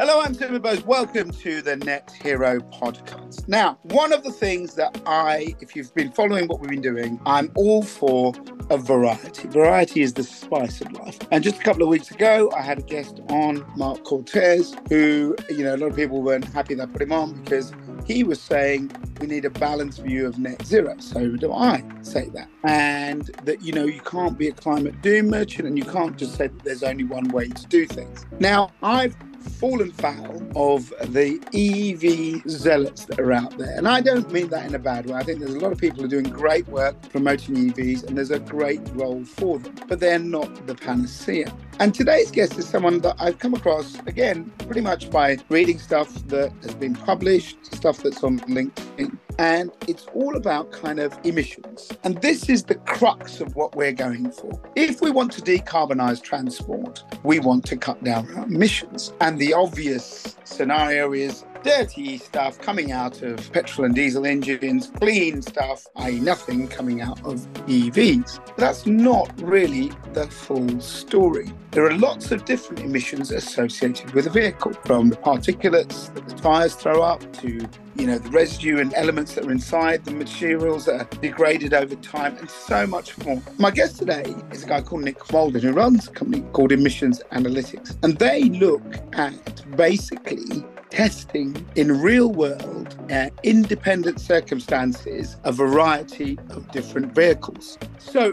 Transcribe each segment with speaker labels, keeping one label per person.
Speaker 1: Hello, I'm Tim Bose. Welcome to the Net Zero podcast. Now, one of the things that I, if you've been following what we've been doing, I'm all for a variety. Variety is the spice of life. And just a couple of weeks ago, I had a guest on, Mark Cortez, who, you know, a lot of people weren't happy that I put him on because he was saying we need a balanced view of net zero. So do I say that. And that, you know, you can't be a climate doom merchant and you can't just say that there's only one way to do things. Now, I've fallen foul of the EV zealots that are out there. And I don't mean that in a bad way. I think there's a lot of people who are doing great work promoting EVs, and there's a great role for them, but they're not the panacea. And today's guest is someone that I've come across, again, pretty much by reading stuff that has been published, stuff that's on LinkedIn and it's all about kind of emissions. And this is the crux of what we're going for. If we want to decarbonize transport, we want to cut down our emissions. And the obvious scenario is dirty stuff coming out of petrol and diesel engines, clean stuff, i.e., nothing coming out of EVs. But that's not really the full story. There are lots of different emissions associated with a vehicle, from the particulates that the tyres throw up to you know the residue and elements that are inside the materials that are degraded over time and so much more my guest today is a guy called nick Molden who runs a company called emissions analytics and they look at basically testing in real world, uh, independent circumstances, a variety of different vehicles. So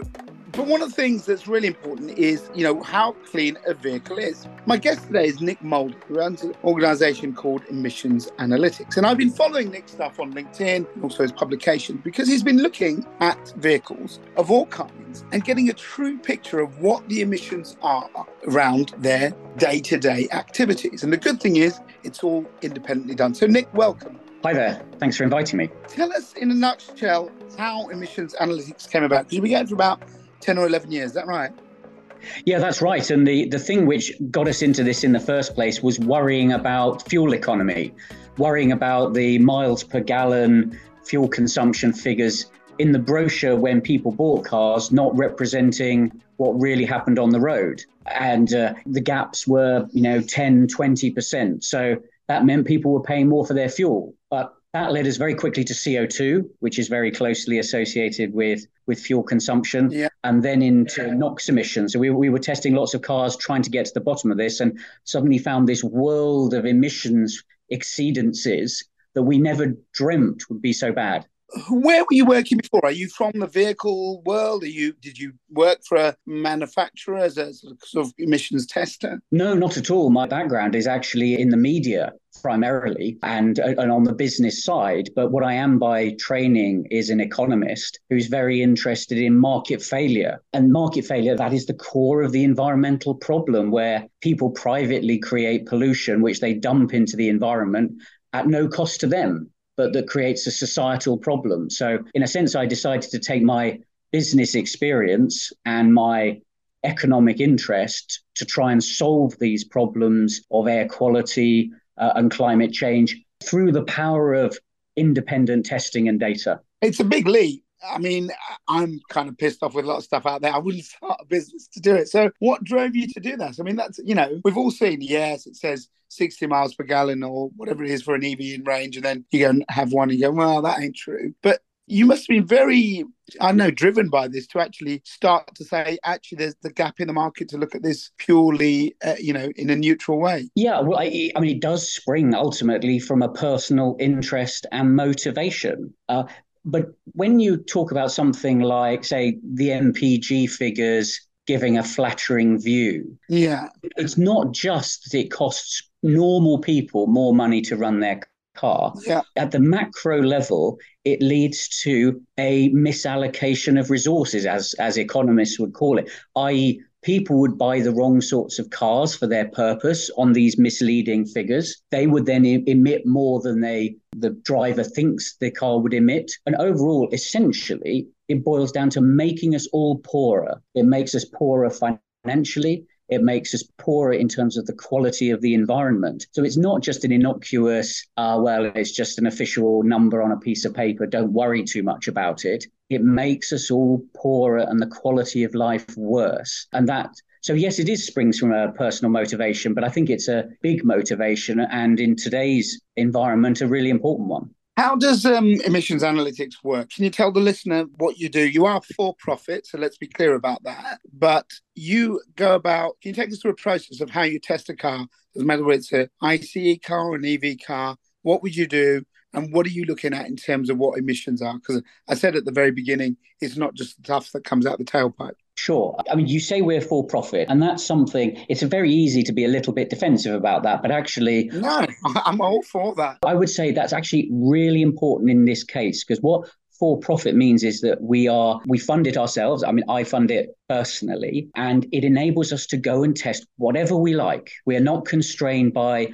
Speaker 1: but one of the things that's really important is, you know, how clean a vehicle is. My guest today is Nick Molden, who runs an organization called Emissions Analytics. And I've been following Nick's stuff on LinkedIn, also his publication, because he's been looking at vehicles of all kinds and getting a true picture of what the emissions are around their day to day activities. And the good thing is, it's all independently done. So, Nick, welcome.
Speaker 2: Hi there. Thanks for inviting me.
Speaker 1: Tell us in a nutshell how emissions analytics came about. Because you've been for about 10 or 11 years. Is that right?
Speaker 2: Yeah, that's right. And the, the thing which got us into this in the first place was worrying about fuel economy, worrying about the miles per gallon fuel consumption figures in the brochure when people bought cars, not representing what really happened on the road. And uh, the gaps were, you know, 10, 20%. So that meant people were paying more for their fuel. But that led us very quickly to CO2, which is very closely associated with, with fuel consumption, yeah. and then into NOx emissions. So we, we were testing lots of cars trying to get to the bottom of this, and suddenly found this world of emissions exceedances that we never dreamt would be so bad
Speaker 1: where were you working before? Are you from the vehicle world? Are you did you work for a manufacturer as a sort of emissions tester?
Speaker 2: No, not at all. My background is actually in the media primarily and, and on the business side. But what I am by training is an economist who's very interested in market failure. And market failure, that is the core of the environmental problem where people privately create pollution, which they dump into the environment at no cost to them but that creates a societal problem. So, in a sense, I decided to take my business experience and my economic interest to try and solve these problems of air quality uh, and climate change through the power of independent testing and data.
Speaker 1: It's a big leap. I mean, I'm kind of pissed off with a lot of stuff out there. I wouldn't start a business to do it. So, what drove you to do that? I mean, that's, you know, we've all seen, yes, it says 60 miles per gallon or whatever it is for an EV in range. And then you go and have one and you go, well, that ain't true. But you must have been very, I know, driven by this to actually start to say, actually, there's the gap in the market to look at this purely, uh, you know, in a neutral way.
Speaker 2: Yeah, well, I, I, mean, it does spring ultimately from a personal interest and motivation. Uh, but when you talk about something like, say, the MPG figures giving a flattering view,
Speaker 1: yeah,
Speaker 2: it's not just that it costs normal people more money to run their car.
Speaker 1: Yeah.
Speaker 2: At the macro level, it leads to a misallocation of resources, as as economists would call it, i.e., people would buy the wrong sorts of cars for their purpose on these misleading figures. They would then emit more than they the driver thinks the car would emit. And overall, essentially, it boils down to making us all poorer. It makes us poorer financially. It makes us poorer in terms of the quality of the environment. So it's not just an innocuous, uh, well, it's just an official number on a piece of paper. Don't worry too much about it. It makes us all poorer and the quality of life worse. And that So, yes, it is springs from a personal motivation, but I think it's a big motivation and in today's environment, a really important one.
Speaker 1: How does um, emissions analytics work? Can you tell the listener what you do? You are for profit, so let's be clear about that. But you go about, can you take us through a process of how you test a car? Doesn't matter whether it's an ICE car or an EV car. What would you do? And what are you looking at in terms of what emissions are? Because I said at the very beginning, it's not just the stuff that comes out the tailpipe.
Speaker 2: Sure. I mean, you say we're for profit, and that's something, it's very easy to be a little bit defensive about that, but actually.
Speaker 1: No, I'm all for that.
Speaker 2: I would say that's actually really important in this case, because what for profit means is that we are we fund it ourselves i mean i fund it personally and it enables us to go and test whatever we like we are not constrained by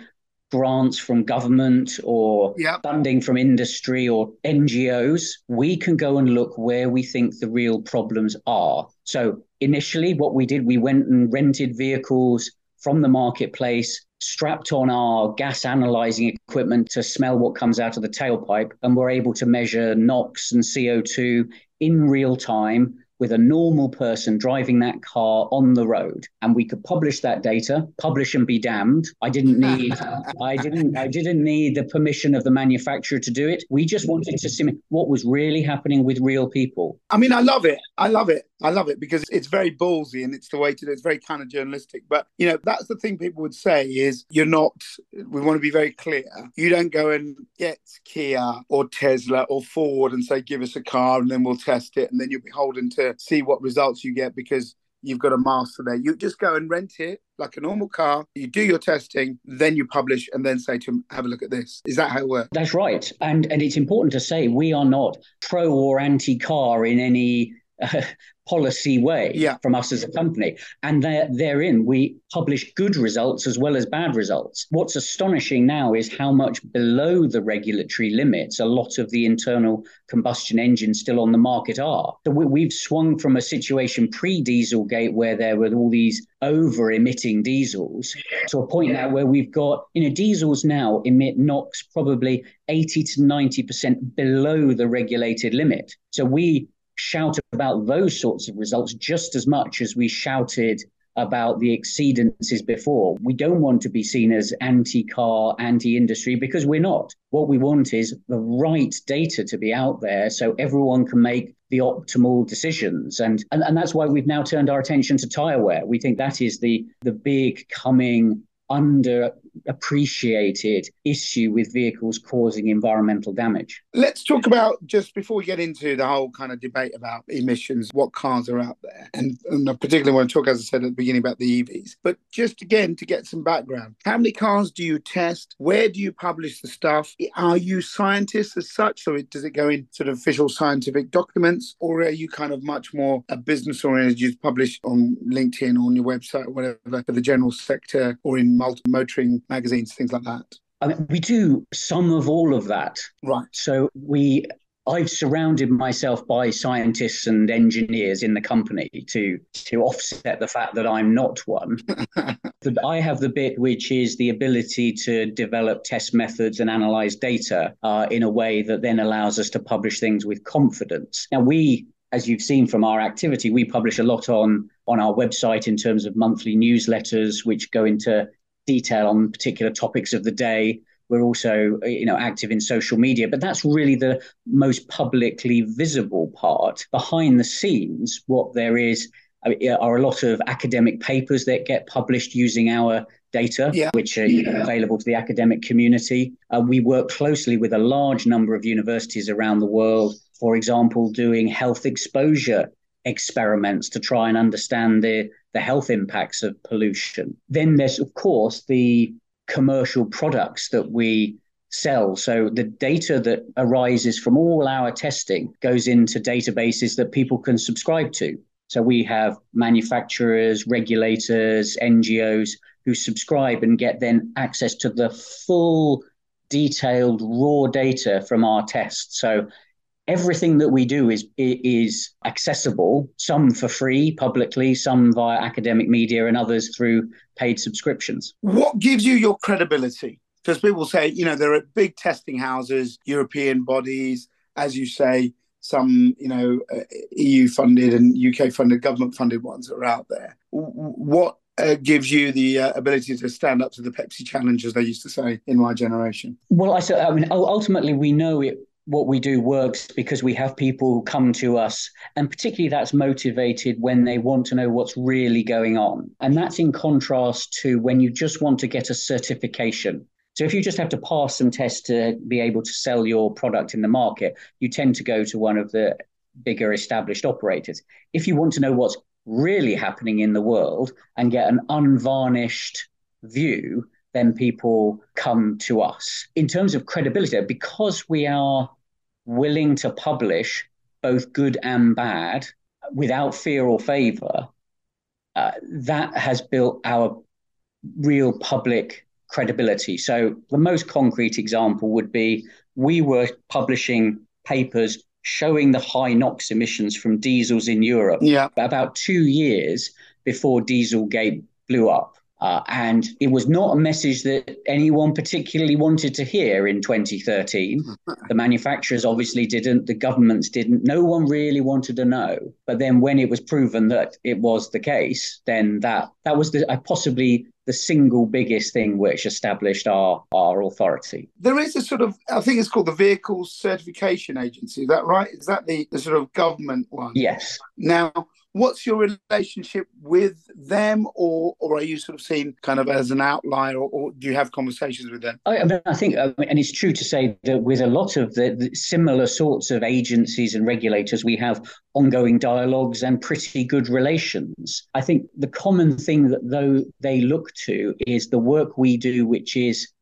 Speaker 2: grants from government or yep. funding from industry or NGOs, we can go and look where we think the real problems are. So initially, what we did, we went and rented vehicles from the marketplace, strapped on our gas analyzing equipment to smell what comes out of the tailpipe, and we're able to measure NOx and CO2 in real time with a normal person driving that car on the road and we could publish that data publish and be damned. I didn't need i didn't i didn't need the permission of the manufacturer to do it. We just wanted to see what was really happening with real people.
Speaker 1: I mean i love it. I love it I love it because it's very ballsy and it's the way to do it. It's very kind of journalistic. But, you know, that's the thing people would say is you're not, we want to be very clear. You don't go and get Kia or Tesla or Ford and say, give us a car and then we'll test it. And then you're beholden to see what results you get because you've got a master there. You just go and rent it like a normal car. You do your testing, then you publish, and then say to them, "Have a look at this." Is that how it works?
Speaker 2: That's right. And and it's important to say we are not pro or anti car in any policy way yeah. from us as a company. And there, therein, we publish good results as well as bad results. What's astonishing now is how much below the regulatory limits a lot of the internal combustion engines still on the market are. So we, we've swung from a situation pre Dieselgate where there were all these over emitting diesels to a point now where we've got, you know, diesels now emit NOx probably 80 to 90% below the regulated limit. So we shout about those sorts of results just as much as we shouted about the exceedances before. We don't want to be seen as anti car, anti industry because we're not. What we want is the right data to be out there so everyone can make the optimal decisions. And, and, and that's why we've now turned our attention to tire wear. We think that is the, the big coming underappreciated issue with vehicles causing environmental damage.
Speaker 1: Let's talk about just before we get into the whole kind of debate about emissions, what cars are out there. And, and I particularly want to talk, as I said at the beginning, about the EVs. But just again, to get some background, how many cars do you test? Where do you publish the stuff? Are you scientists as such? So it, does it go in sort of official scientific documents? Or are you kind of much more a business oriented? You publish on LinkedIn or on your website or whatever for the general sector or in multi motoring magazines, things like that?
Speaker 2: I mean, we do some of all of that.
Speaker 1: Right.
Speaker 2: So we I've surrounded myself by scientists and engineers in the company to to offset the fact that I'm not one. but I have the bit which is the ability to develop test methods and analyze data uh, in a way that then allows us to publish things with confidence. Now we as you've seen from our activity, we publish a lot on on our website in terms of monthly newsletters, which go into detail on particular topics of the day. We're also, you know, active in social media, but that's really the most publicly visible part. Behind the scenes, what there is uh, are a lot of academic papers that get published using our data, yeah. which are yeah. available to the academic community. Uh, we work closely with a large number of universities around the world, for example, doing health exposure experiments to try and understand the, the health impacts of pollution. Then there's, of course, the commercial products that we sell. So the data that arises from all our testing goes into databases that people can subscribe to. So we have manufacturers, regulators, NGOs who subscribe and get then access to the full detailed raw data from our tests. So everything that we do is is accessible some for free publicly some via academic media and others through paid subscriptions
Speaker 1: what gives you your credibility because people say you know there are big testing houses european bodies as you say some, you know, uh, EU funded and UK funded, government funded ones are out there. What uh, gives you the uh, ability to stand up to the Pepsi challenge, as they used to say in my generation?
Speaker 2: Well, I, so I mean, ultimately, we know it what we do works because we have people come to us, and particularly that's motivated when they want to know what's really going on. And that's in contrast to when you just want to get a certification. So if you just have to pass some tests to be able to sell your product in the market, you tend to go to one of the bigger established operators. If you want to know what's really happening in the world and get an unvarnished view, then people come to us. In terms of credibility, because we are willing to publish both good and bad without fear or favor, uh, that has built our real public credibility. So, the most concrete example would be we were publishing papers showing the high NOx emissions from diesels in Europe
Speaker 1: yeah.
Speaker 2: about two years before Dieselgate blew up. Uh, and it was not a message that anyone particularly wanted to hear in 2013. the manufacturers obviously didn't, the governments didn't, no one really wanted to know. But then when it was proven that it was the case, then that that was the uh, possibly the single biggest thing which established our our authority.
Speaker 1: There is a sort of I think it's called the Vehicle Certification Agency. Is that right? Is that the, the sort of government one?
Speaker 2: Yes.
Speaker 1: Now what's your relationship with them or or are you sort of seen kind of as an outlier or, or do you have conversations with them
Speaker 2: I, mean, I think and it's true to say that with a lot of the, the, similar sorts of agencies and regulators we have ongoing dialogues and pretty good relations i think the common thing that though they look to is the work we do which is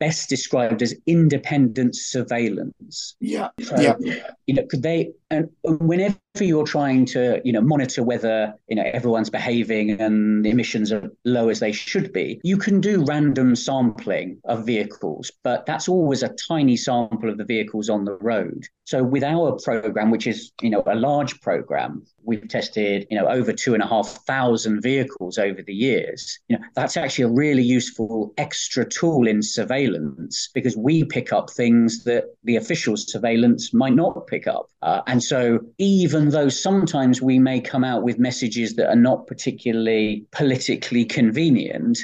Speaker 2: best described as independent surveillance.
Speaker 1: Yeah. So, yeah.
Speaker 2: You know, could they and whenever you're trying to, you know, monitor whether, you know, everyone's behaving and the emissions are low as they should be, you can do random sampling of vehicles, but that's always a tiny sample of the vehicles on the road. So with our program, which is, you know, a large program, we've tested, you know, over two and a half thousand vehicles over the years. You know, that's actually a really useful extra tool in surveillance because we pick up things that the official surveillance might not pick up. Uh, and so even though sometimes we may come out with messages that are not particularly politically convenient,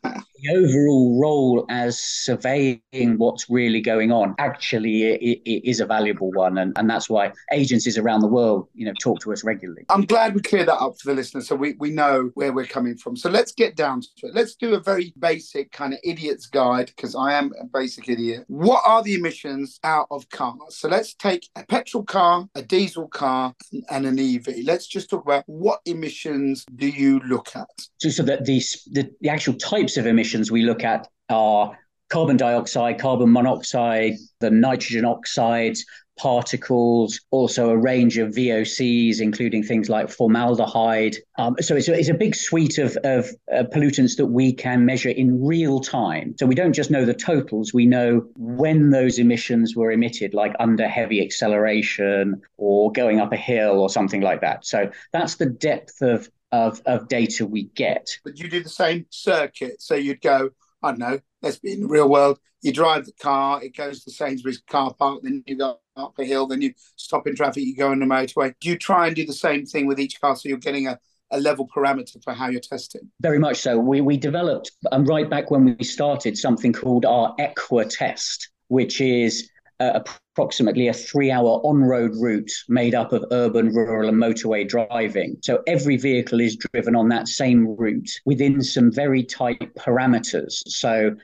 Speaker 2: the overall role as surveying what's really going on actually it, it is a valuable one. And, and that's why agencies around the world, you know, talk to us regularly.
Speaker 1: I'm glad we cleared that up for the listeners so we, we know where we're coming from. So let's get down to it. Let's do a very basic kind of idiot's guide because I am a basic idiot. What are the emissions out of cars? So let's take a petrol car, a diesel car, and an EV. Let's just talk about what emissions do you look at?
Speaker 2: So, so that the, the, the actual types of emissions we look at are carbon dioxide, carbon monoxide, the nitrogen oxides, particles, also a range of VOCs, including things like formaldehyde. Um, so it's a, it's a big suite of, of uh, pollutants that we can measure in real time. So we don't just know the totals, we know when those emissions were emitted, like under heavy acceleration or going up a hill or something like that. So that's the depth of of, of data we get.
Speaker 1: But you do the same circuit. So you'd go, I don't know, let's be in the real world. You drive the car, it goes to Sainsbury's car park, then you go up a hill, then you stop in traffic, you go on the motorway. Do you try and do the same thing with each car so you're getting a, a level parameter for how you're testing?
Speaker 2: Very much so. We, we developed, um, right back when we started, something called our EQUA test, which is uh, approximately a three hour on road route made up of urban, rural, and motorway driving. So every vehicle is driven on that same route within some very tight parameters. So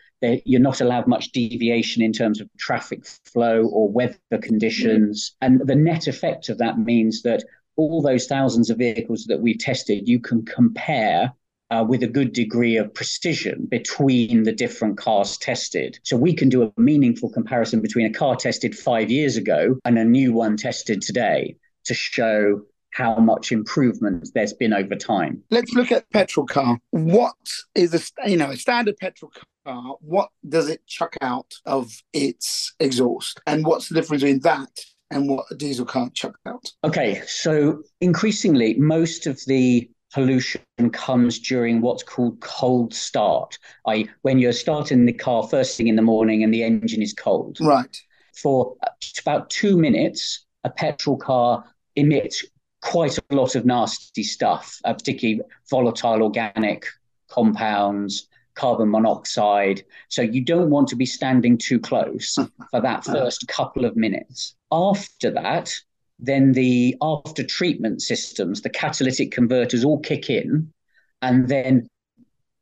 Speaker 2: you're not allowed much deviation in terms of traffic flow or weather conditions. And the net effect of that means that all those thousands of vehicles that we've tested, you can compare uh, with a good degree of precision between the different cars tested. So we can do a meaningful comparison between a car tested five years ago and a new one tested today to show how much improvement there's been over time.
Speaker 1: Let's look at petrol car. What is a you know a standard petrol car? What does it chuck out of its exhaust, and what's the difference between that and what a diesel car chucks out?
Speaker 2: Okay, so increasingly, most of the pollution comes during what's called cold start, i.e., when you're starting the car first thing in the morning and the engine is cold.
Speaker 1: Right.
Speaker 2: For about two minutes, a petrol car emits quite a lot of nasty stuff, uh, particularly volatile organic compounds, carbon monoxide. So you don't want to be standing too close for that first couple of minutes. After that, then the after treatment systems, the catalytic converters all kick in, and then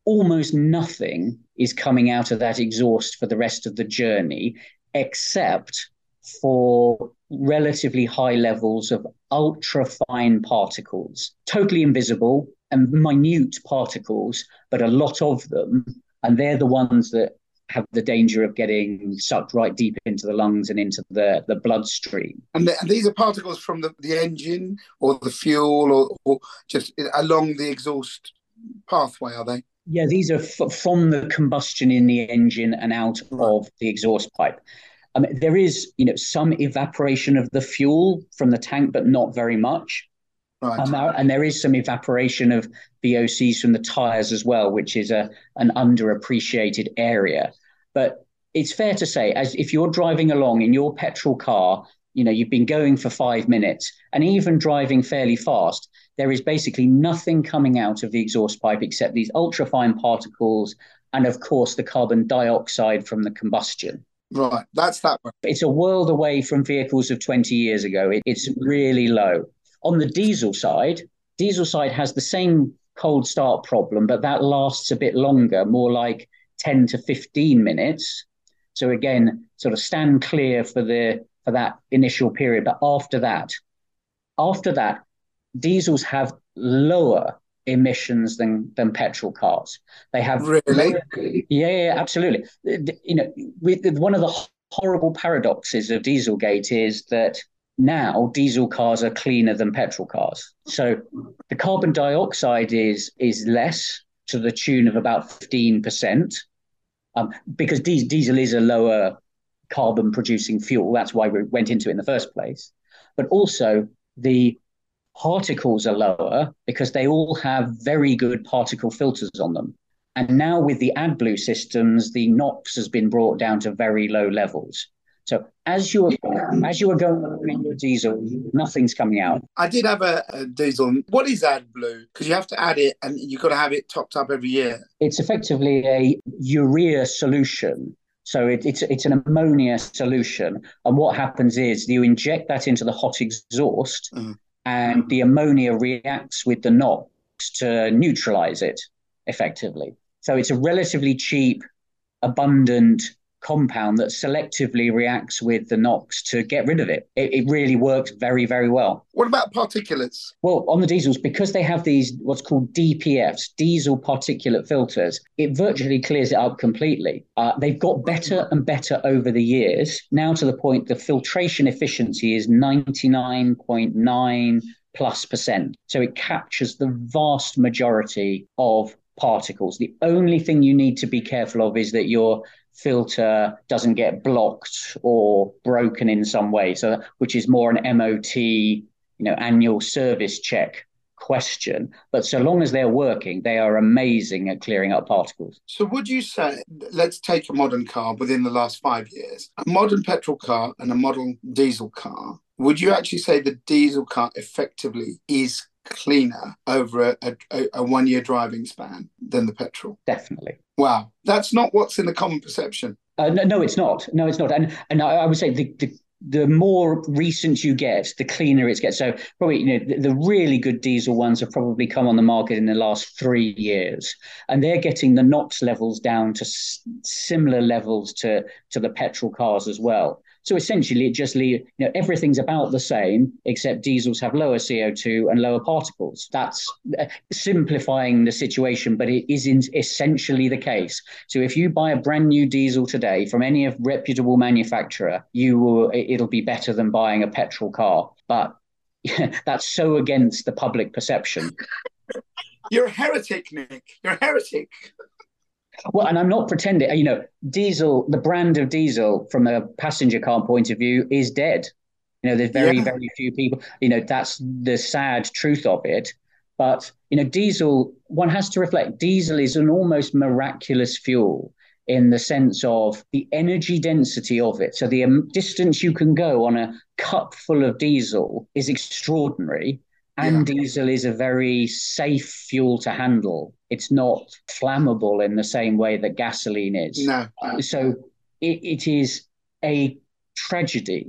Speaker 2: almost nothing is coming out of that exhaust for the rest of the journey, except for relatively high levels of ultra fine particles, totally invisible and minute particles, but a lot of them. And they're the ones that have the danger of getting sucked right deep into the lungs and into the, the bloodstream.
Speaker 1: And, the, and these are particles from the, the engine or the fuel or, or just along the exhaust pathway, are they?
Speaker 2: Yeah, these are f- from the combustion in the engine and out of the exhaust pipe. Um, there is, you know, some evaporation of the fuel from the tank, but not very much. Right. Um, and there is some evaporation of VOCs from the tires as well, which is a an underappreciated area. But it's fair to say, as if you're driving along in your petrol car, you know, you've been going for five minutes, and even driving fairly fast, there is basically nothing coming out of the exhaust pipe except these ultrafine particles, and of course the carbon dioxide from the combustion.
Speaker 1: Right, that's that one.
Speaker 2: It's a world away from vehicles of 20 years ago. It, it's really low. On the diesel side, diesel side has the same cold start problem, but that lasts a bit longer, more like 10 to 15 minutes. So again, sort of stand clear for the for that initial period. But after that, after that, diesels have lower emissions than than petrol cars. They have
Speaker 1: really,
Speaker 2: yeah, yeah, absolutely. You know, one of the horrible paradoxes of Dieselgate is that now diesel cars are cleaner than petrol cars. So the carbon dioxide is is less to the tune of about fifteen percent, um, because diesel is a lower carbon producing fuel. That's why we went into it in the first place. But also the particles are lower because they all have very good particle filters on them. And now with the AdBlue systems, the NOx has been brought down to very low levels. So as you are as you are going in your diesel, nothing's coming out.
Speaker 1: I did have a, a diesel. What is AdBlue? Because you have to add it, and you've got to have it topped up every year.
Speaker 2: It's effectively a urea solution. So it, it's it's an ammonia solution, and what happens is you inject that into the hot exhaust, mm and the ammonia reacts with the NOx to neutralize it effectively. So it's a relatively cheap, abundant compound that selectively reacts with the NOx to get rid of it. it. It really works very, very well.
Speaker 1: What about particulates?
Speaker 2: Well, on the diesels, because they have these what's called DPFs, diesel particulate filters, it virtually clears it up completely. Uh, they've got better and better over the years, now to the point the filtration efficiency is 99.9 plus percent. So it captures the vast majority of particles. The only thing you need to be careful of is that your filter doesn't get blocked or broken in some way. So, which is more an MOT, you know, annual service check question. But so long as they're working, they are amazing at clearing up particles.
Speaker 1: So, would you say, let's take a modern car within the last five years, a modern petrol car and a modern diesel car? Would you actually say the diesel car effectively is cleaner over a, a, a one year driving span than the petrol?
Speaker 2: Definitely.
Speaker 1: Wow, that's not what's in the common perception.
Speaker 2: Uh, no, no, it's not. No, it's not. And and I, I would say the, the the more recent you get, the cleaner it gets. So probably, you know, the, the, really good diesel ones have probably come on the market in the last three years, and they're getting the NOx levels down to s- similar levels to to the petrol cars as well. So essentially, it just leaves, you know, everything's about the same, except diesels have lower CO2 and lower particles. That's uh, simplifying the situation, but it is essentially the case. So if you buy a brand new diesel today from any reputable manufacturer, you will, it'll be better than buying a petrol car. But that's so against the public perception.
Speaker 1: You're a heretic, Nick. You're a heretic.
Speaker 2: Well, and I'm not pretending, you know, diesel, the brand of diesel from a passenger car point of view is dead. You know, there's very, yeah. very few people, you know, that's the sad truth of it. But, you know, diesel, one has to reflect, diesel is an almost miraculous fuel. in the sense of the energy density of it. So the um, distance you can go on a cup full of diesel is extraordinary. And yeah. diesel is a very safe fuel to handle. It's not flammable in the same way that gasoline is.
Speaker 1: No.
Speaker 2: So it, it is a tragedy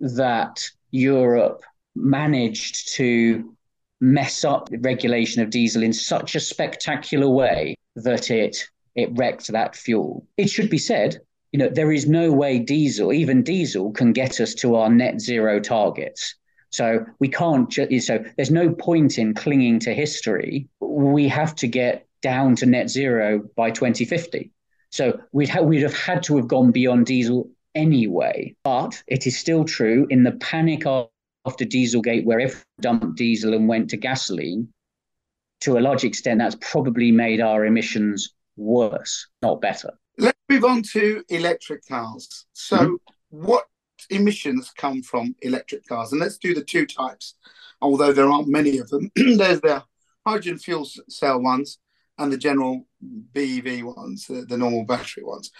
Speaker 2: that Europe managed to mess up the regulation of diesel in such a spectacular way that it it wrecked that fuel. It should be said, you know, there is no way diesel, even diesel, can get us to our net zero targets. So we can't. Ju- so there's no point in clinging to history. We have to get down to net zero by 2050. So we'd ha- we'd have had to have gone beyond diesel anyway. But it is still true in the panic after Dieselgate, where everyone dumped diesel and went to gasoline. To a large extent, that's probably made our emissions worse, not better.
Speaker 1: Let's move on to electric cars. So, mm-hmm. what emissions come from electric cars? And let's do the two types, although there aren't many of them. There's the hydrogen fuel cell ones and the general BEV ones, the, the normal battery ones.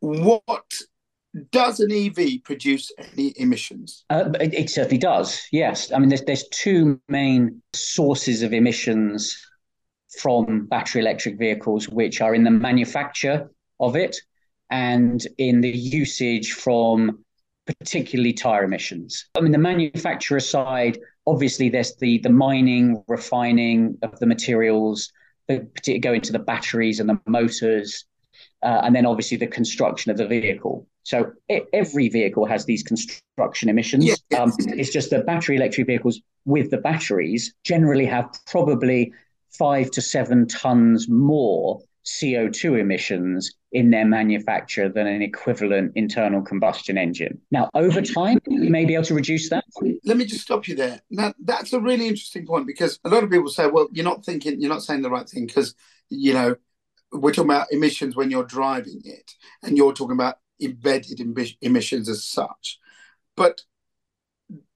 Speaker 1: What does an EV produce any emissions?
Speaker 2: Uh, it, it, certainly does. Yes, I mean there's there's two main sources of emissions from battery electric vehicles, which are in the manufacture of it and in the usage from particularly tire emissions. I mean, the manufacturer side, obviously, there's the the mining, refining of the materials that go into the batteries and the motors, uh, and then obviously the construction of the vehicle. So it, every vehicle has these construction emissions. Yeah. Um, it's just that battery electric vehicles with the batteries generally have probably five to seven tons more CO2 emissions in their manufacture than an equivalent internal combustion engine. Now, over time, you may be able to reduce that.
Speaker 1: Let me just stop you there. Now, that's a really interesting point because a lot of people say, well, you're not thinking, you're not saying the right thing because, you know, we're talking about emissions when you're driving it and you're talking about embedded emissions as such. But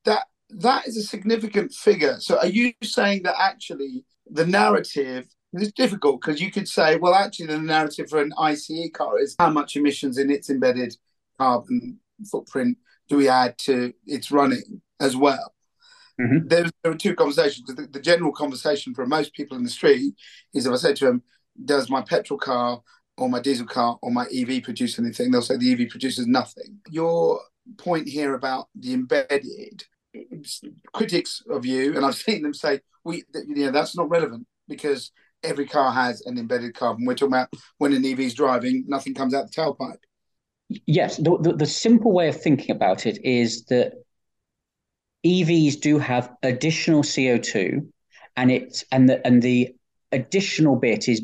Speaker 1: that that is a significant figure. So are you saying that actually the narrative it's difficult because you could say, well, actually, the narrative for an ICE car is how much emissions in its embedded carbon footprint do we add to its running as well. Mm-hmm. There, there are two conversations. The, the general conversation for most people in the street is if I say to them, does my petrol car or my diesel car or my EV produce anything? They'll say the EV produces nothing. Your point here about the embedded critics of you, and I've seen them say, we, you know, that's not relevant because every car has an embedded carbon. We're talking about when an EV is driving, nothing comes out the tailpipe.
Speaker 2: Yes, the, the, the simple way of thinking about it is that EVs do have additional CO2, and it's and the and the additional bit is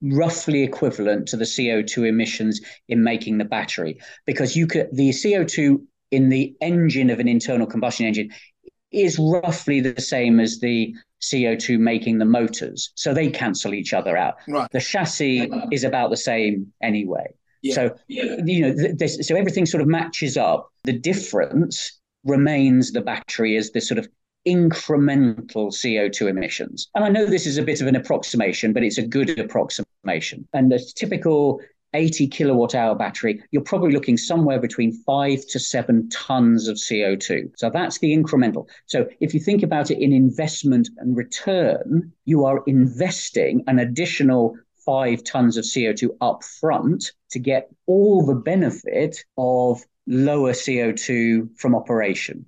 Speaker 2: roughly equivalent to the CO2 emissions in making the battery because you could the CO2 in the engine of an internal combustion engine is roughly the same as the CO2 making the motors. So they cancel each other out.
Speaker 1: Right.
Speaker 2: The chassis is about the same anyway. Yeah. So, yeah. you know, this, so everything sort of matches up. The difference remains the battery as the sort of incremental CO2 emissions. And I know this is a bit of an approximation, but it's a good approximation. And the typical 80 kilowatt hour battery, you're probably looking somewhere between five to seven tons of CO2. So that's the incremental. So if you think about it in investment and return, you are investing an additional five tons of CO2 up front to get all the benefit of lower CO2 from operation.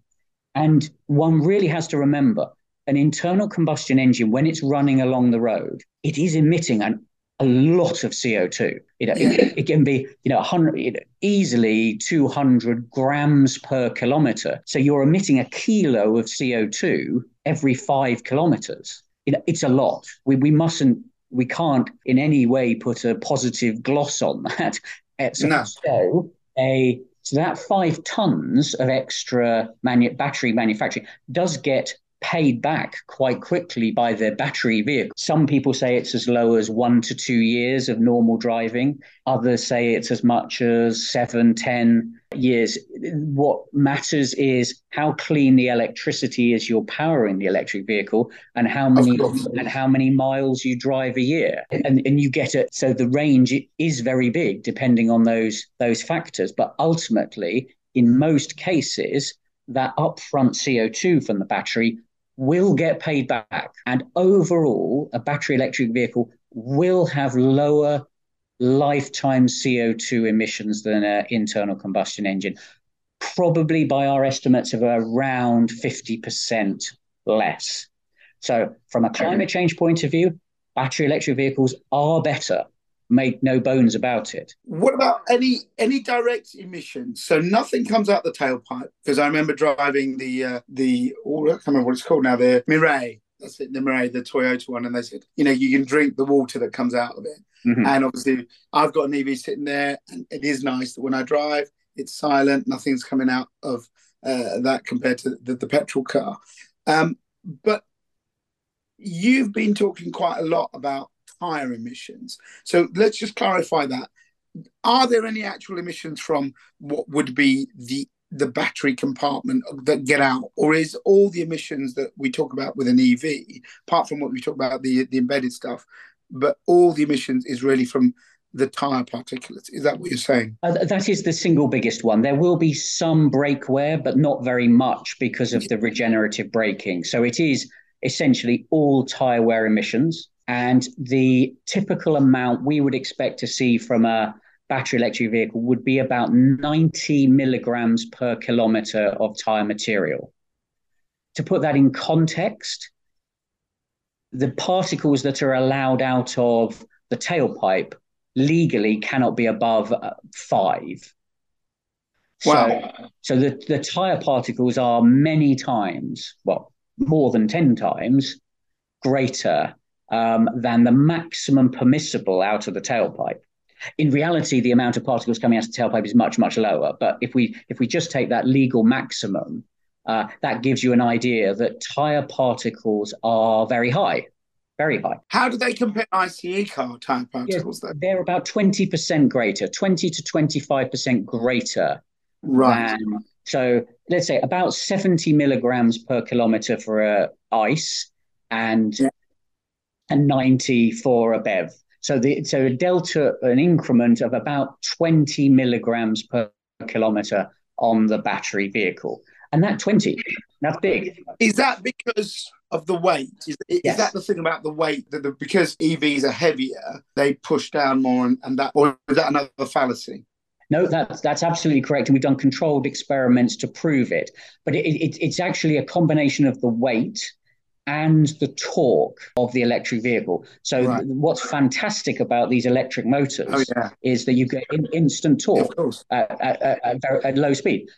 Speaker 2: And one really has to remember an internal combustion engine, when it's running along the road, it is emitting an a lot of CO2. You know, it, it, can be, you know, 100, you know, easily 200 grams per kilometer. So you're emitting a kilo of CO2 every five kilometers. You know, it's a lot. We, we mustn't, we can't in any way put a positive gloss on that. So, no. so a so that five tons of extra manu- battery manufacturing does get paid back quite quickly by their battery vehicle. Some people say it's as low as one to two years of normal driving. Others say it's as much as seven, ten years. What matters is how clean the electricity is you're powering the electric vehicle and how many and how many miles you drive a year. And and you get it. So the range is very big depending on those those factors. But ultimately, in most cases, that upfront CO2 from the battery will get paid back. And overall, a battery electric vehicle will have lower lifetime CO2 emissions than an internal combustion engine, probably by our estimates of around 50% less. So, from a climate change point of view, battery electric vehicles are better. Make no bones about it.
Speaker 1: What about any any direct emissions? So nothing comes out the tailpipe because I remember driving the uh, the oh, I can't remember what it's called now the Mirai that's it, the Mirai, the Toyota one, and they said, you know, you can drink the water that comes out of it. Mm-hmm. And obviously, I've got an EV sitting there, and it is nice that when I drive, it's silent, nothing's coming out of uh, that compared to the, the petrol car. Um, but you've been talking quite a lot about tire emissions. So let's just clarify that. Are there any actual emissions from what would be the the battery compartment that get out, or is all the emissions that we talk about with an EV, apart from what we talk about the the embedded stuff, but all the emissions is really from the tire particulates. Is that what you're saying?
Speaker 2: Uh, that is the single biggest one. There will be some brake wear, but not very much because of the regenerative braking. So it is essentially all tire wear emissions. And the typical amount we would expect to see from a battery electric vehicle would be about 90 milligrams per kilometer of tire material. To put that in context, the particles that are allowed out of the tailpipe legally cannot be above uh, five.
Speaker 1: Wow.
Speaker 2: So, so the, the tire particles are many times, well, more than 10 times greater um, than the maximum permissible out of the tailpipe. In reality, the amount of particles coming out of the tailpipe is much, much lower. But if we if we just take that legal maximum, uh, that gives you an idea that tire particles are very high, very high.
Speaker 1: How do they compare ICE car tire particles?
Speaker 2: They're about twenty percent greater, twenty to twenty five percent greater.
Speaker 1: Right.
Speaker 2: Than, so let's say about seventy milligrams per kilometer for a ICE, and yeah. And ninety for a BEV. So the so a delta, an increment of about 20 milligrams per kilometer on the battery vehicle. And that 20, that's big.
Speaker 1: Is that because of the weight? Is, is yes. that the thing about the weight that the, because EVs are heavier, they push down more and, and that or is that another fallacy?
Speaker 2: No, that's that's absolutely correct, and we've done controlled experiments to prove it. But it, it, it's actually a combination of the weight and the torque of the electric vehicle. So right. what's fantastic about these electric motors oh, yeah. is that you get in, instant torque yeah, at, at, at, at, low speed.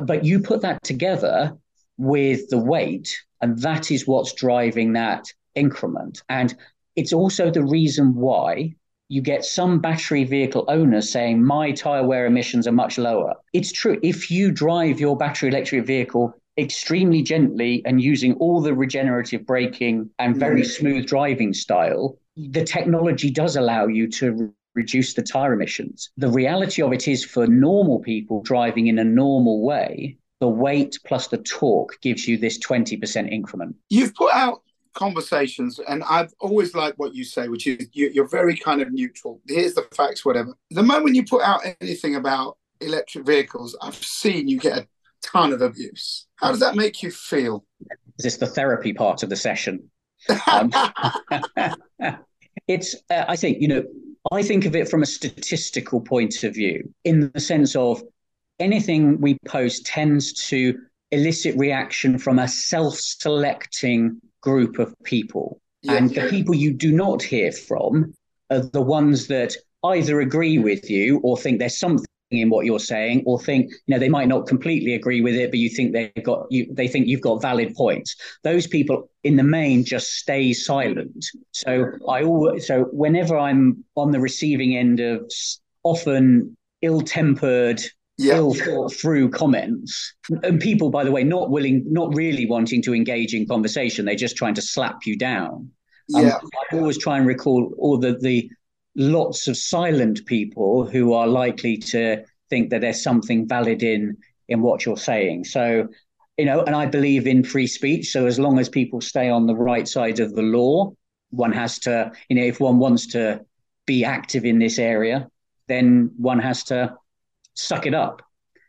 Speaker 2: But you put that together with the weight, and that is what's driving that increment. And it's also the reason why you get some battery vehicle owners saying my tire wear emissions are much lower. It's true. If you drive your battery electric vehicle extremely gently and using all the regenerative braking and very smooth driving style, the technology does allow you to reduce the tire emissions. The reality of it is for normal people driving in a normal way, the weight plus the torque gives you this 20% increment.
Speaker 1: You've put out conversations and I've always liked what you say, which is you're very kind of neutral. Here's the facts, whatever. The moment you put out anything about electric vehicles, I've seen you get a ton of abuse. How does that make you feel?
Speaker 2: Is this the therapy part of the session? Um, it's, uh, I think, you know, I think of it from a statistical point of view, in the sense of anything we post tends to elicit reaction from a self selecting group of people. Yeah. And the people you do not hear from are the ones that either agree with you or think there's something in what you're saying or think you know they might not completely agree with it but you think they've got you they think you've got valid points those people in the main just stay silent so i always so whenever i'm on the receiving end of often ill-tempered yeah. ill thought through comments and people by the way not willing not really wanting to engage in conversation they're just trying to slap you down
Speaker 1: um, yeah.
Speaker 2: I always try and recall all the the lots of silent people who are likely to think that there's something valid in in what you're saying so you know and i believe in free speech so as long as people stay on the right side of the law one has to you know if one wants to be active in this area then one has to suck it up.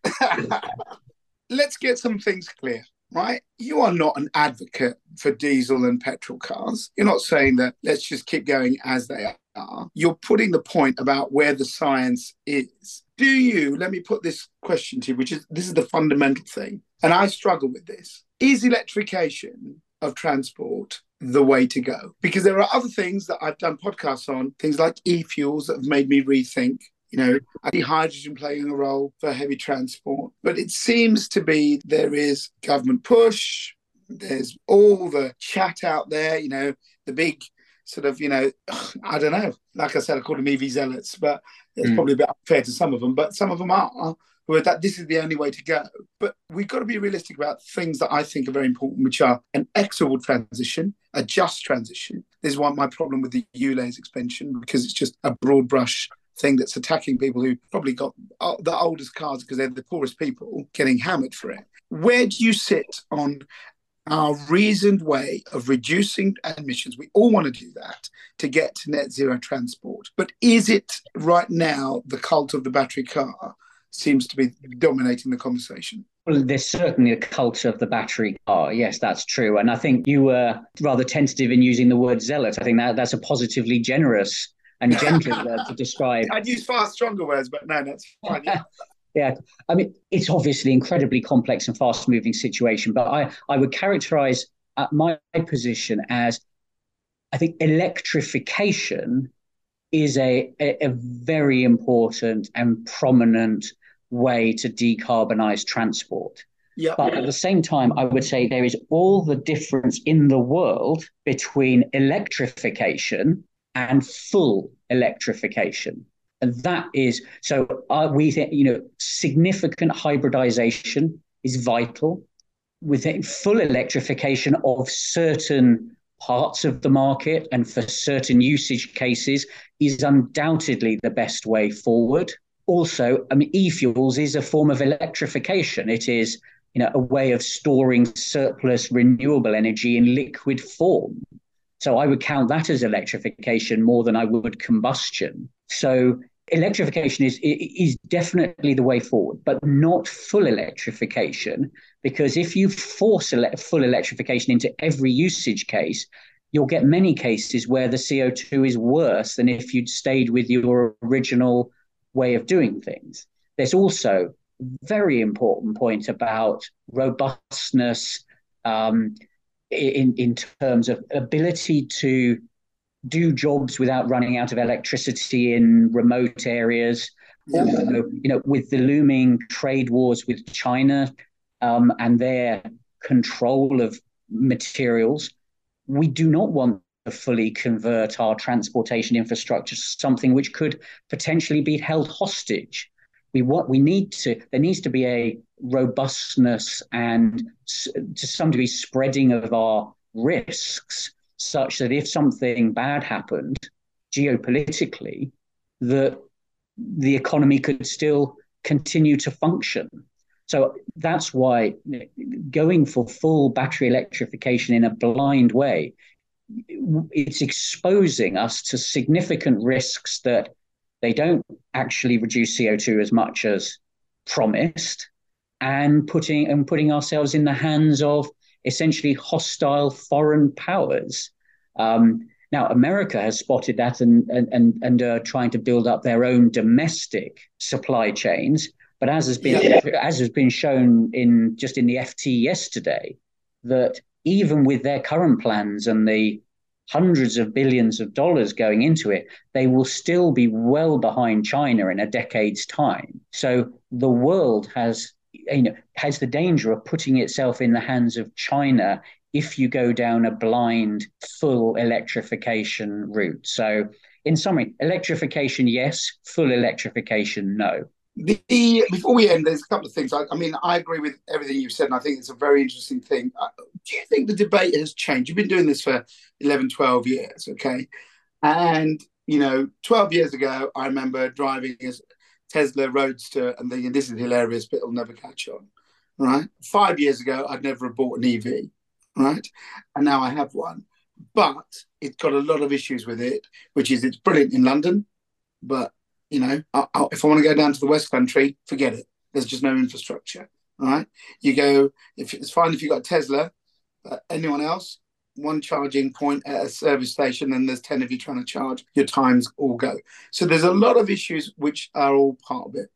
Speaker 1: Let's get some things clear, right? You are not an advocate for diesel and petrol cars. You're not saying that let's just keep going as they are. You're putting the point about where the science is. Do you, let me put this question to you, which is this is the fundamental thing, and I struggle with this. Is electrification of transport the way to go? Because there are other things that I've done podcasts on, things like e fuels that have made me rethink you know, I see hydrogen playing a role for heavy transport. But it seems to be there is government push, there's all the chat out there, you know, the big sort of, you know, I don't know. Like I said, I call them EV zealots, but it's mm. probably a bit unfair to some of them, but some of them are who are that this is the only way to go. But we've got to be realistic about things that I think are very important, which are an equitable transition, a just transition. This is why my problem with the ULEZ expansion because it's just a broad brush thing that's attacking people who probably got the oldest cars because they're the poorest people getting hammered for it. Where do you sit on our reasoned way of reducing emissions? We all want to do that to get to net zero transport. But is it right now the cult of the battery car seems to be dominating the conversation?
Speaker 2: Well, there's certainly a culture of the battery car. Yes, that's true. And I think you were rather tentative in using the word zealot. I think that that's a positively generous and gentle word to describe.
Speaker 1: I'd use far stronger words, but no, that's fine. Yeah.
Speaker 2: yeah, I mean, it's obviously incredibly complex and fast moving situation, but I, I would characterize uh, my position as I think electrification is a, a, a very important and prominent way to decarbonize transport.
Speaker 1: Yep.
Speaker 2: But at the same time, I would say there is all the difference in the world between electrification and full electrification. And that is so uh, we think, you know, significant hybridization is vital. With full electrification of certain parts of the market and for certain usage cases is undoubtedly the best way forward. Also, I mean, e-fuels is a form of electrification. It is, you know, a way of storing surplus renewable energy in liquid form. So I would count that as electrification more than I would combustion. So electrification is is definitely the way forward, but not full electrification. Because if you force ele- full electrification into every usage case, you'll get many cases where the CO2 is worse than if you'd stayed with your original way of doing things. There's also very important point about robustness, um, in, in terms of ability to do jobs without running out of electricity in remote areas. Yeah. Also, you know, with the looming trade wars with China um, and their control of materials, we do not want to fully convert our transportation infrastructure to something which could potentially be held hostage. We want, we need to, there needs to be a robustness and to some degree spreading of our risks such that if something bad happened geopolitically that the economy could still continue to function. So that's why going for full battery electrification in a blind way it's exposing us to significant risks that they don't actually reduce CO2 as much as promised and putting and putting ourselves in the hands of essentially hostile foreign powers. Um, now, America has spotted that and and and, and are trying to build up their own domestic supply chains. But as has been yeah. as has been shown in just in the FT yesterday, that even with their current plans and the hundreds of billions of dollars going into it, they will still be well behind China in a decade's time. So the world has you know, has the danger of putting itself in the hands of China if you go down a blind full electrification route. So, in summary, electrification, yes, full electrification, no.
Speaker 1: The, before we end, there's a couple of things. I, I, mean, I agree with everything you've said, and I think it's a very interesting thing. Uh, do you think the debate has changed? You've been doing this for 11, 12 years, okay? And, you know, 12 years ago, I remember driving a Tesla Roadster and thinking, this is hilarious, but it'll never catch on, right? Five years ago, I'd never have bought an EV, right? And now I have one. But it's got a lot of issues with it, which is it's brilliant in London, but you know, I, I, if I want to go down to the West Country, forget it. There's just no infrastructure. Right. You go, if it's fine if you've got Tesla, but anyone else, one charging point at a service station, and there's 10 of you trying to charge, your times all go. So there's a lot of issues which are all part of it.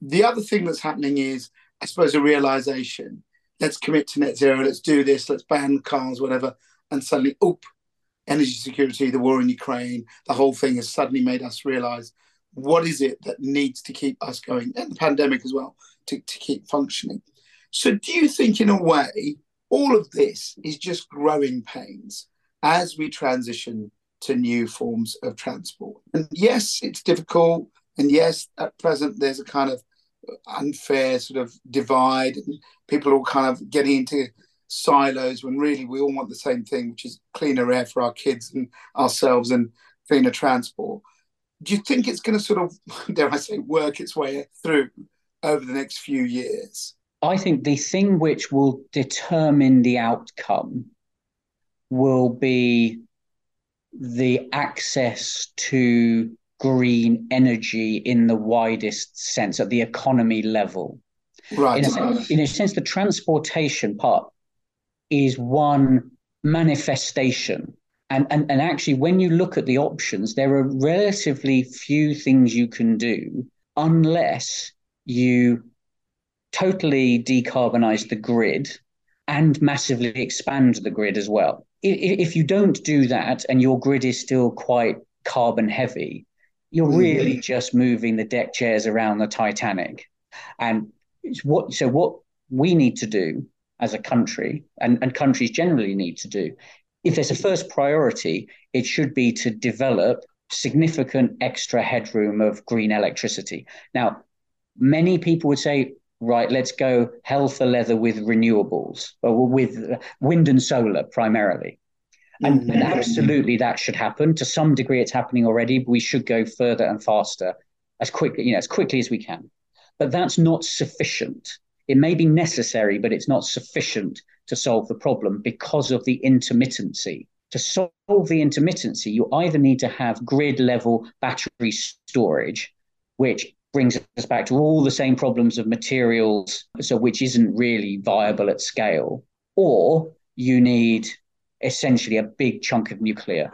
Speaker 1: The other thing that's happening is, I suppose, a realization let's commit to net zero, let's do this, let's ban cars, whatever. And suddenly, oop, energy security, the war in Ukraine, the whole thing has suddenly made us realize what is it that needs to keep us going and the pandemic as well to, to keep functioning so do you think in a way all of this is just growing pains as we transition to new forms of transport. And yes it's difficult. And yes at present there's a kind of unfair sort of divide and people are all kind of getting into silos when really we all want the same thing which is cleaner air for our kids and ourselves and cleaner transport. Do you think it's going to sort of, dare I say, work its way through over the next few years?
Speaker 2: I think the thing which will determine the outcome will be the access to green energy in the widest sense at the economy level.
Speaker 1: Right.
Speaker 2: In a, sense, in a sense, the transportation part is one manifestation and, and, and actually, when you look at the options, there are relatively few things you can do unless you totally decarbonize the grid and massively expand the grid as well. If you don't do that and your grid is still quite carbon heavy, you're mm-hmm. really just moving the deck chairs around the Titanic. And what so what we need to do as a country and, and countries generally need to do if there's a first priority, it should be to develop significant extra headroom of green electricity. Now, many people would say, right, let's go hell for leather with renewables or with wind and solar primarily. And, mm-hmm. and, absolutely that should happen. To some degree, it's happening already, but we should go further and faster as quickly, you know, as quickly as we can. But that's not sufficient. It may be necessary, but it's not sufficient to solve the problem because of the intermittency. To solve the intermittency, you either need to have grid level battery storage, which brings us back to all the same problems of materials, so which isn't really viable at scale, or you need essentially a big chunk of nuclear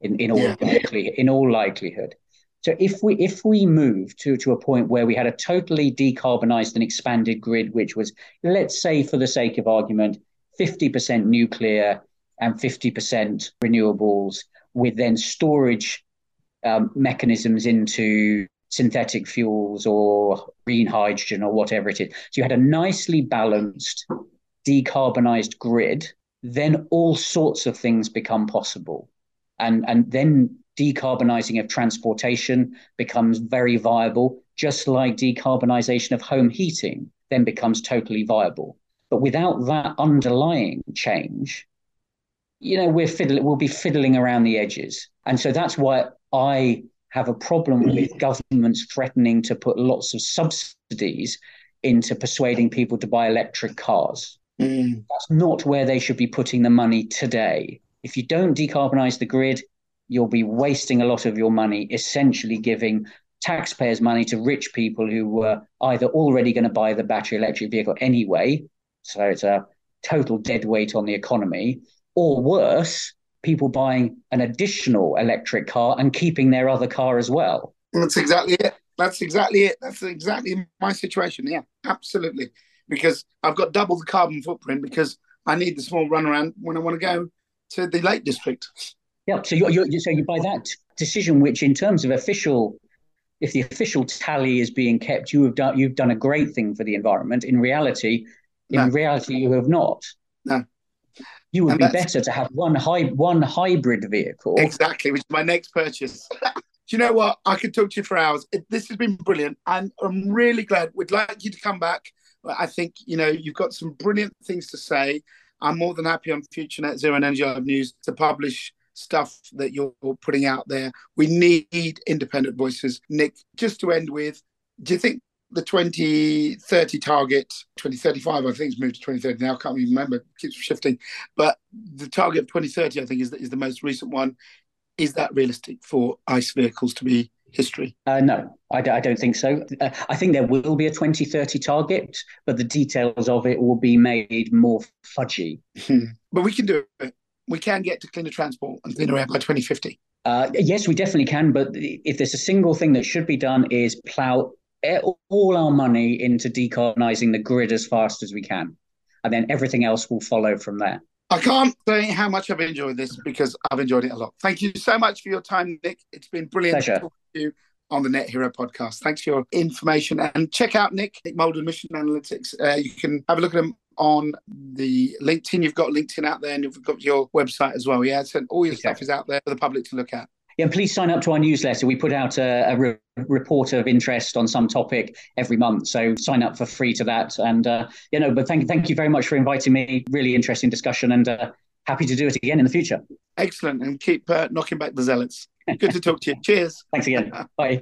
Speaker 2: in, in all yeah. likely, in all likelihood. So if we if we move to, to a point where we had a totally decarbonized and expanded grid, which was, let's say for the sake of argument, 50% nuclear and 50% renewables, with then storage um, mechanisms into synthetic fuels or green hydrogen or whatever it is. So you had a nicely balanced, decarbonized grid, then all sorts of things become possible. And, and then decarbonizing of transportation becomes very viable, just like decarbonization of home heating then becomes totally viable. But without that underlying change, you know, we're fiddling, we'll be fiddling around the edges. And so that's why I have a problem with governments threatening to put lots of subsidies into persuading people to buy electric cars. Mm. That's not where they should be putting the money today. If you don't decarbonize the grid, you'll be wasting a lot of your money, essentially giving taxpayers' money to rich people who were either already going to buy the battery electric vehicle anyway, so it's a total dead weight on the economy, or worse, people buying an additional electric car and keeping their other car as well.
Speaker 1: That's exactly it. That's exactly it. That's exactly my situation. Yeah, absolutely. Because I've got double the carbon footprint because I need the small runaround when I want to go to the Lake District.
Speaker 2: Yeah. So you you so you by that decision, which in terms of official, if the official tally is being kept, you have done you've done a great thing for the environment. In reality, in no. reality, you have not.
Speaker 1: No.
Speaker 2: You would and be better to have one hy- one hybrid vehicle.
Speaker 1: Exactly, which is my next purchase. Do you know what? I could talk to you for hours. It, this has been brilliant. And I'm really glad. We'd like you to come back. I think, you know, you've got some brilliant things to say. I'm more than happy on Future Net Zero and Energy Lab News to publish stuff that you're putting out there. We need independent voices. Nick, just to end with, do you think the 2030 target, 2035, I think it's moved to 2030 now, I can't even remember, it keeps shifting. But the target of 2030, I think, is the, is the most recent one. Is that realistic for ICE vehicles to be history?
Speaker 2: Uh, no, I d- I don't think so. Uh, I think there will be a 2030 target, but the details of it will be made more fudgy.
Speaker 1: Hmm. But we can do it. We can get to cleaner transport and cleaner air by 2050.
Speaker 2: Uh, yes, we definitely can. But if there's a single thing that should be done, is plow all our money into decarbonising the grid as fast as we can, and then everything else will follow from there.
Speaker 1: I can't say how much I've enjoyed this because I've enjoyed it a lot. Thank you so much for your time, Nick. It's been brilliant
Speaker 2: Pleasure.
Speaker 1: to talk to you on the Net Hero podcast. Thanks for your information and check out Nick, Nick Molden Emissions Analytics. Uh, you can have a look at him on the LinkedIn. You've got LinkedIn out there and you've got your website as well. Yeah, so all your
Speaker 2: Exactly.
Speaker 1: stuff is out there for the public to look at.
Speaker 2: Yeah, and please sign up to our newsletter. We put out a, a re- report of interest on some topic every month, so sign up for free to that. And uh, you know, but thank thank you very much for inviting me. Really interesting discussion, and uh, happy to do it again in the future.
Speaker 1: Excellent. And keep uh, knocking back the zealots. Good to talk to you. Cheers.
Speaker 2: Thanks again. Bye.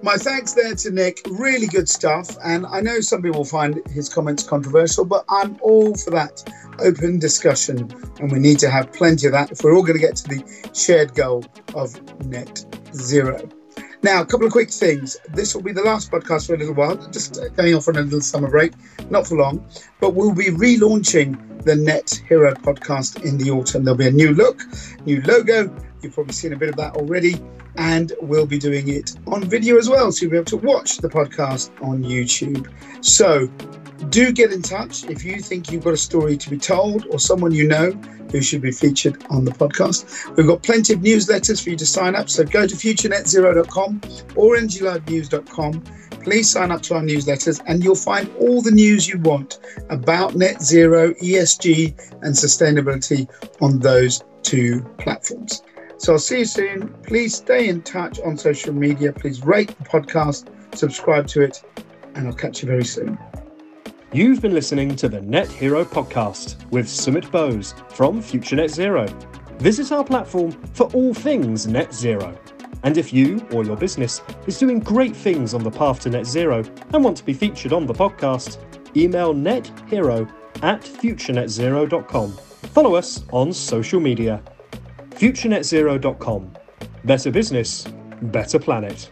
Speaker 1: My thanks there to Nick. Really good stuff. And I know some people find his comments controversial, but I'm all for that open discussion. And we need to have plenty of that if we're all going to get to the shared goal of net zero. Now, a couple of quick things. This will be the last podcast for a little while, just going off on a little summer break, not for long, but we'll be relaunching the Net Hero podcast in the autumn. There'll be a new look, new logo. You've probably seen a bit of that already and we'll be doing it on video as well. So you'll be able to watch the podcast on YouTube. So do get in touch if you think you've got a story to be told or someone you know who should be featured on the podcast. We've got plenty of newsletters for you to sign up. So go to futurenetzero.com or energylabnews.com. Please sign up to our newsletters and you'll find all the news you want about net zero, ESG, and sustainability on those two platforms. So I'll see you soon. Please stay in touch on social media. Please rate the podcast, subscribe to it, and I'll catch you very soon.
Speaker 3: You've been listening to the Net Hero podcast with Sumit Bose from Future Net Zero. Visit our platform for all things net zero. And if you or your business is doing great things on the path to net zero and want to be featured on the podcast, email nethero at futurenetzero.com. Follow us on social media. futurenetzero.com. Better business, better planet.